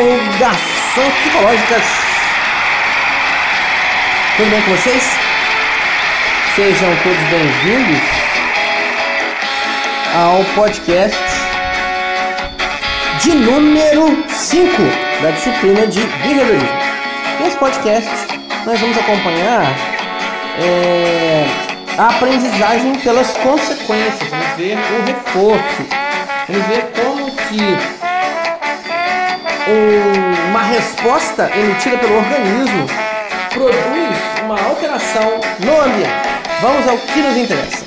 Conexões Psicológicas. Tudo bem com vocês? Sejam todos bem-vindos ao podcast de número 5 da disciplina de behaviorismo. Nesse podcast, nós vamos acompanhar é, a aprendizagem pelas consequências, vamos ver o reforço, vamos ver como que uma resposta emitida pelo organismo produz uma alteração no ambiente. Vamos ao que nos interessa.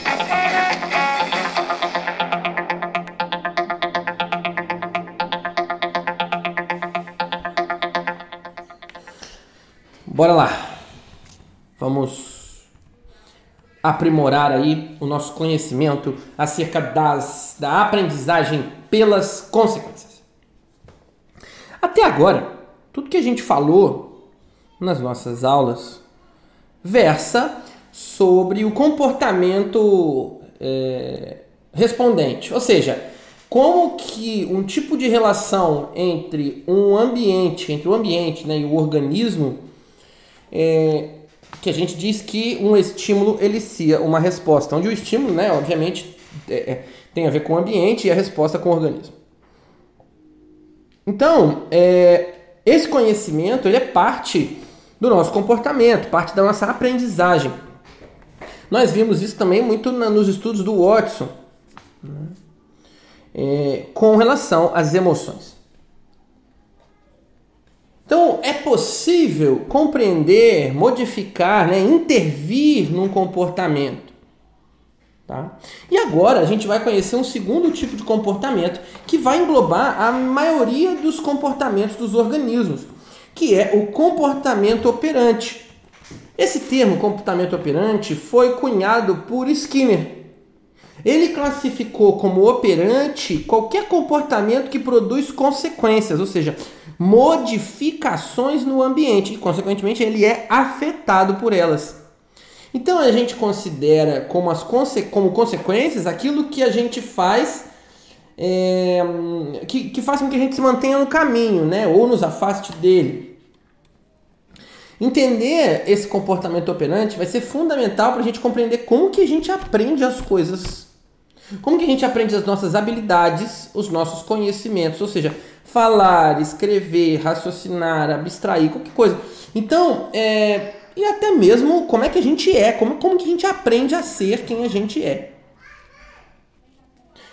Bora lá. Vamos aprimorar aí o nosso conhecimento acerca das, da aprendizagem pelas consequências. Até agora, tudo que a gente falou nas nossas aulas versa sobre o comportamento é, respondente, ou seja, como que um tipo de relação entre um ambiente, entre o ambiente né, e o organismo, é, que a gente diz que um estímulo elicia uma resposta, onde o estímulo, né, obviamente, é, é tem a ver com o ambiente e a resposta com o organismo. Então, é, esse conhecimento ele é parte do nosso comportamento, parte da nossa aprendizagem. Nós vimos isso também muito na, nos estudos do Watson, né? é, com relação às emoções. Então, é possível compreender, modificar, né, intervir num comportamento Tá? E agora a gente vai conhecer um segundo tipo de comportamento que vai englobar a maioria dos comportamentos dos organismos, que é o comportamento operante. Esse termo, comportamento operante, foi cunhado por Skinner. Ele classificou como operante qualquer comportamento que produz consequências, ou seja, modificações no ambiente e, consequentemente, ele é afetado por elas. Então a gente considera como, as conse como consequências aquilo que a gente faz é, que, que faz com que a gente se mantenha no caminho, né? ou nos afaste dele. Entender esse comportamento operante vai ser fundamental para a gente compreender como que a gente aprende as coisas. Como que a gente aprende as nossas habilidades, os nossos conhecimentos, ou seja, falar, escrever, raciocinar, abstrair, qualquer coisa. Então, é, e até mesmo como é que a gente é, como, como que a gente aprende a ser quem a gente é.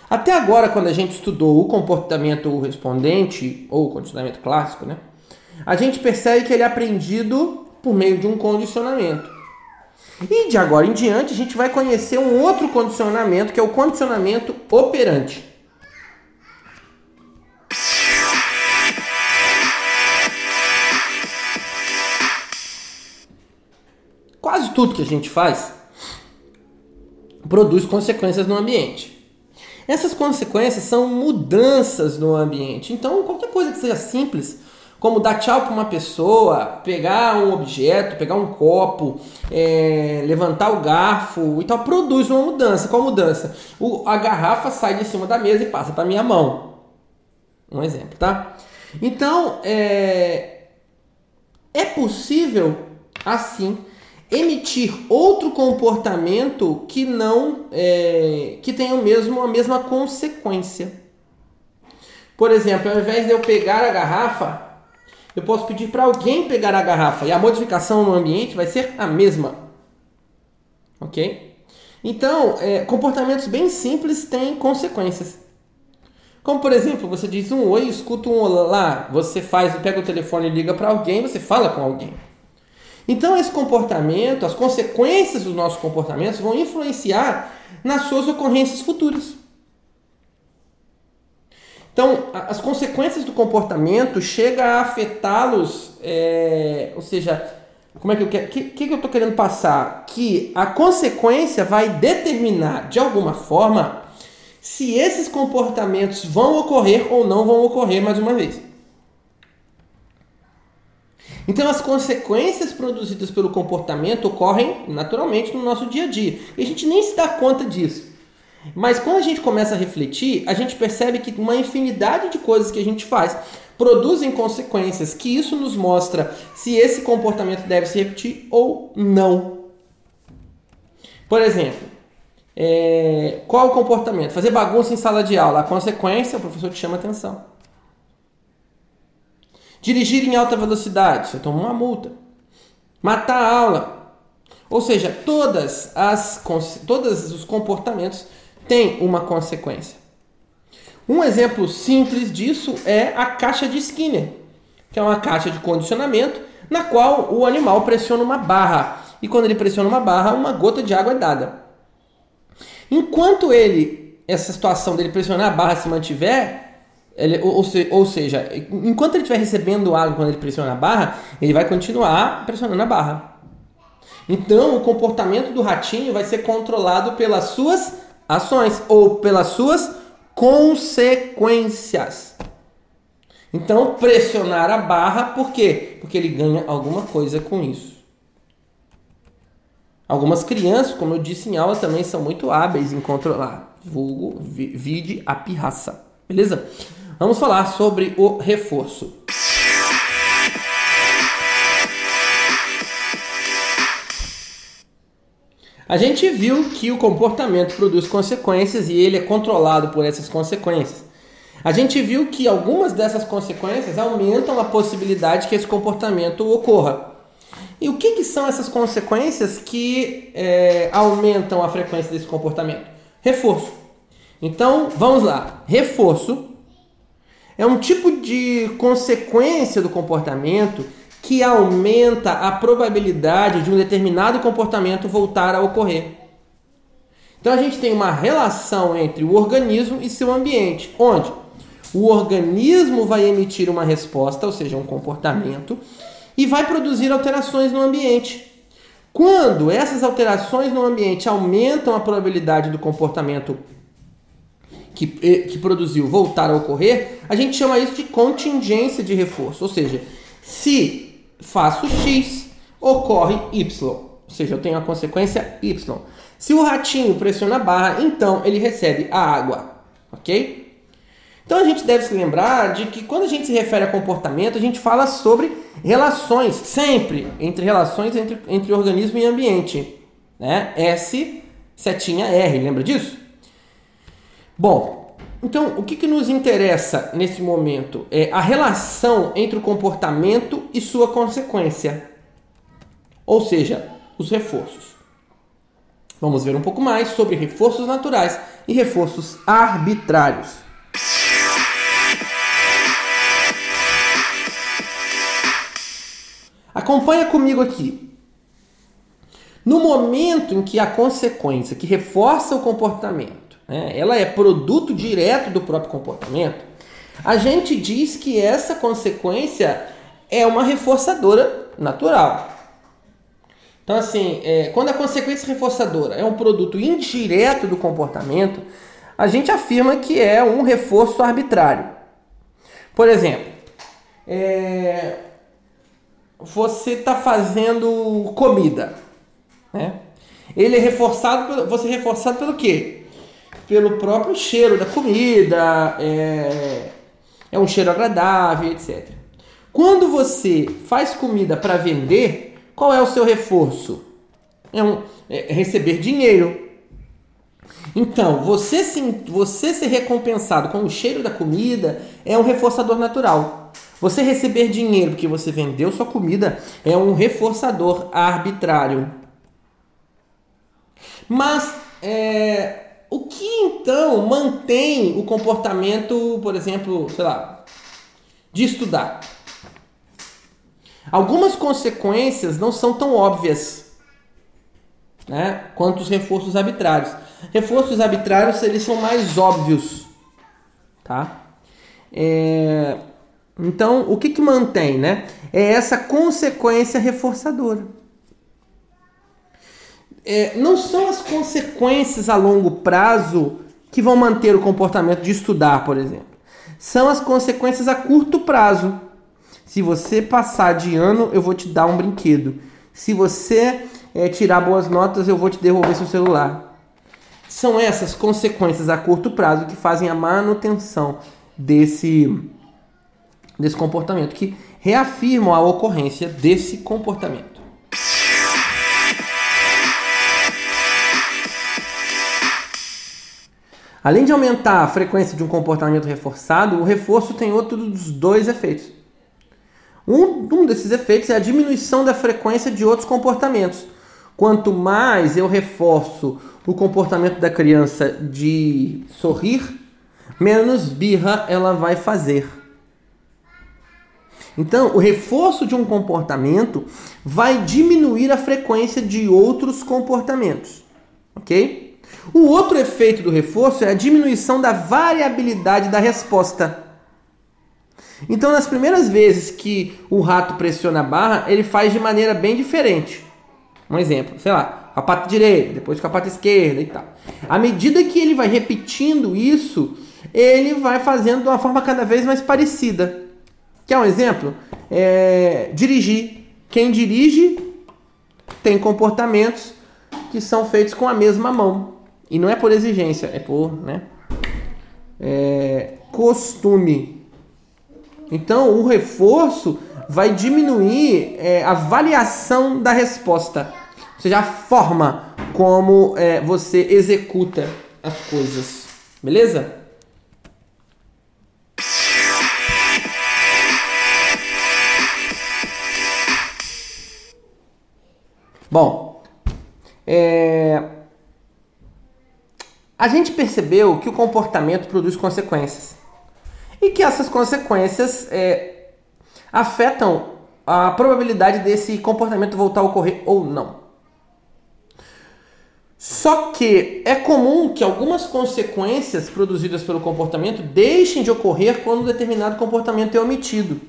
Até agora, quando a gente estudou o comportamento respondente, ou condicionamento clássico, né, a gente percebe que ele é aprendido por meio de um condicionamento. E de agora em diante, a gente vai conhecer um outro condicionamento, que é o condicionamento operante. Tudo que a gente faz produz consequências no ambiente. Essas consequências são mudanças no ambiente. Então, qualquer coisa que seja simples, como dar tchau para uma pessoa, pegar um objeto, pegar um copo, é, levantar o garfo e tal, produz uma mudança. Qual mudança? O, a garrafa sai de cima da mesa e passa para minha mão. Um exemplo, tá? Então, é, é possível assim emitir outro comportamento que não é, que tenha o mesmo a mesma consequência. Por exemplo, ao invés de eu pegar a garrafa, eu posso pedir para alguém pegar a garrafa e a modificação no ambiente vai ser a mesma, ok? Então, é, comportamentos bem simples têm consequências. Como por exemplo, você diz um oi, escuta um olá, você faz, pega o telefone e liga para alguém, você fala com alguém. Então, esse comportamento, as consequências dos nossos comportamentos vão influenciar nas suas ocorrências futuras. Então, as consequências do comportamento chegam a afetá-los, é, ou seja, como é que eu quero, que, que eu estou querendo passar? Que a consequência vai determinar, de alguma forma, se esses comportamentos vão ocorrer ou não vão ocorrer mais uma vez. Então, as consequências produzidas pelo comportamento ocorrem naturalmente no nosso dia a dia. E a gente nem se dá conta disso. Mas quando a gente começa a refletir, a gente percebe que uma infinidade de coisas que a gente faz produzem consequências, que isso nos mostra se esse comportamento deve se repetir ou não. Por exemplo, é, qual o comportamento? Fazer bagunça em sala de aula. A consequência, o professor te chama atenção. Dirigir em alta velocidade, você toma uma multa. Matar a aula. Ou seja, todas as, todos os comportamentos têm uma consequência. Um exemplo simples disso é a caixa de Skinner, que é uma caixa de condicionamento na qual o animal pressiona uma barra. E quando ele pressiona uma barra, uma gota de água é dada. Enquanto ele, essa situação dele pressionar a barra se mantiver, ele, ou, ou, seja, enquanto ele estiver recebendo água quando ele pressiona a barra, ele vai continuar pressionando a barra. Então, o comportamento do ratinho vai ser controlado pelas suas ações ou pelas suas consequências. Então, pressionar a barra, por quê? Porque ele ganha alguma coisa com isso. Algumas crianças, como eu disse em aula, também são muito hábeis em controlar. Vulgo, vide a pirraça. Beleza? Vamos falar sobre o reforço. A gente viu que o comportamento produz consequências e ele é controlado por essas consequências. A gente viu que algumas dessas consequências aumentam a possibilidade que esse comportamento ocorra. E o que, que são essas consequências que é, aumentam a frequência desse comportamento? Reforço. Então, vamos lá. Reforço é um tipo de consequência do comportamento que aumenta a probabilidade de um determinado comportamento voltar a ocorrer. Então a gente tem uma relação entre o organismo e seu ambiente, onde o organismo vai emitir uma resposta, ou seja, um comportamento, e vai produzir alterações no ambiente. Quando essas alterações no ambiente aumentam a probabilidade do comportamento que, que produziu voltar a ocorrer, a gente chama isso de contingência de reforço. Ou seja, se faço X, ocorre Y. Ou seja, eu tenho a consequência Y. Se o ratinho pressiona a barra, então ele recebe a água. Ok? Então a gente deve se lembrar de que quando a gente se refere a comportamento, a gente fala sobre relações, sempre entre relações entre, entre organismo e ambiente. Né? S, setinha R, lembra disso? Bom, então o que, que nos interessa nesse momento é a relação entre o comportamento e sua consequência, ou seja, os reforços. Vamos ver um pouco mais sobre reforços naturais e reforços arbitrários. Acompanha comigo aqui. No momento em que a consequência que reforça o comportamento né, ela é produto direto do próprio comportamento, a gente diz que essa consequência é uma reforçadora natural. Então, assim, é, quando a consequência reforçadora é um produto indireto do comportamento, a gente afirma que é um reforço arbitrário. Por exemplo, é, você está fazendo comida, né? Ele é reforçado, você é reforçado pelo quê? pelo próprio cheiro da comida, é, é um cheiro agradável, etc. Quando você faz comida para vender, qual é o seu reforço? É, um, é receber dinheiro. Então, você, sim, você ser recompensado com o cheiro da comida é um reforçador natural. Você receber dinheiro porque você vendeu sua comida é um reforçador arbitrário. Mas é, o que então mantém o comportamento, por exemplo, sei lá, de estudar? Algumas consequências não são tão óbvias né, quanto os reforços arbitrários. Reforços arbitrários eles são mais óbvios, tá? É, então, o que, que mantém, né? É essa consequência reforçadora é, não são as consequências a longo prazo que vão manter o comportamento de estudar, por exemplo. São as consequências a curto prazo. Se você passar de ano, eu vou te dar um brinquedo. Se você é, tirar boas notas, eu vou te devolver seu celular. São essas consequências a curto prazo que fazem a manutenção desse, desse comportamento, que reafirmam a ocorrência desse comportamento. Além de aumentar a frequência de um comportamento reforçado, o reforço tem outros dois efeitos. Um, um desses efeitos é a diminuição da frequência de outros comportamentos. Quanto mais eu reforço o comportamento da criança de sorrir, menos birra ela vai fazer. Então, o reforço de um comportamento vai diminuir a frequência de outros comportamentos, ok? O outro efeito do reforço é a diminuição da variabilidade da resposta. Então, nas primeiras vezes que o rato pressiona a barra, ele faz de maneira bem diferente. Um exemplo, sei lá, com a pata direita, depois com a pata esquerda e tal. À medida que ele vai repetindo isso, ele vai fazendo de uma forma cada vez mais parecida. Quer um exemplo? É, dirigir. Quem dirige tem comportamentos que são feitos com a mesma mão. E não é por exigência, é por né, é, costume. Então, o reforço vai diminuir é, a variação da resposta, ou seja, a forma como é, você executa as coisas. Beleza? Bom, é, a gente percebeu que o comportamento produz consequências e que essas consequências é, afetam a probabilidade desse comportamento voltar a ocorrer ou não. Só que é comum que algumas consequências produzidas pelo comportamento deixem de ocorrer quando um determinado comportamento é omitido.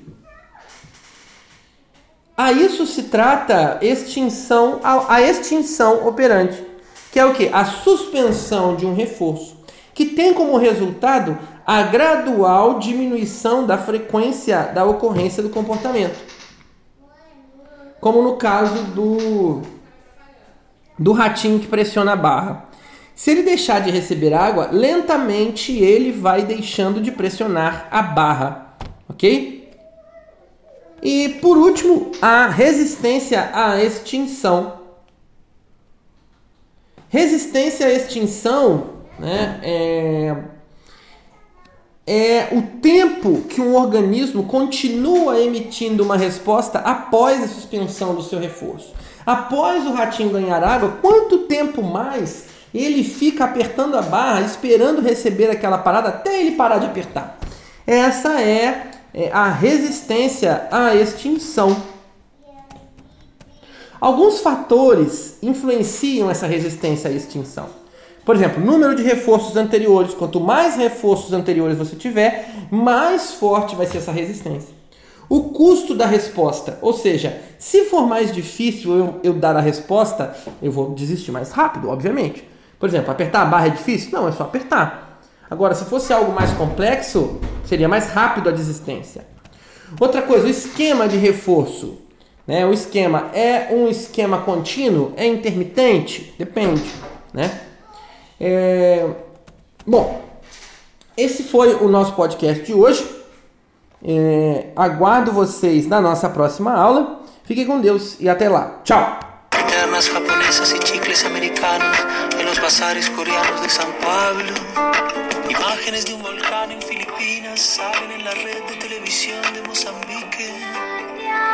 A isso se trata extinção, a, a extinção operante que é o que? A suspensão de um reforço, que tem como resultado a gradual diminuição da frequência da ocorrência do comportamento. Como no caso do, do ratinho que pressiona a barra. Se ele deixar de receber água, lentamente ele vai deixando de pressionar a barra, ok? E por último, a resistência à extinção Resistência à extinção né, é, é o tempo que um organismo continua emitindo uma resposta após a suspensão do seu reforço. Após o ratinho ganhar água, quanto tempo mais ele fica apertando a barra, esperando receber aquela parada até ele parar de apertar? Essa é, é a resistência à extinção. Alguns fatores influenciam essa resistência à extinção. Por exemplo, número de reforços anteriores. Quanto mais reforços anteriores você tiver, mais forte vai ser essa resistência. O custo da resposta, ou seja, se for mais difícil eu, eu dar a resposta, eu vou desistir mais rápido, obviamente. Por exemplo, apertar a barra é difícil? Não, é só apertar. Agora, se fosse algo mais complexo, seria mais rápido a desistência. Outra coisa, o esquema de reforço. Né? O esquema é um esquema contínuo? É intermitente? Depende. Né? É... Bom, esse foi o nosso podcast de hoje. É... Aguardo vocês na nossa próxima aula. Fiquem com Deus e até lá. Tchau! Imágenes de un volcán en Filipinas salen en la red de televisión de Mozambique.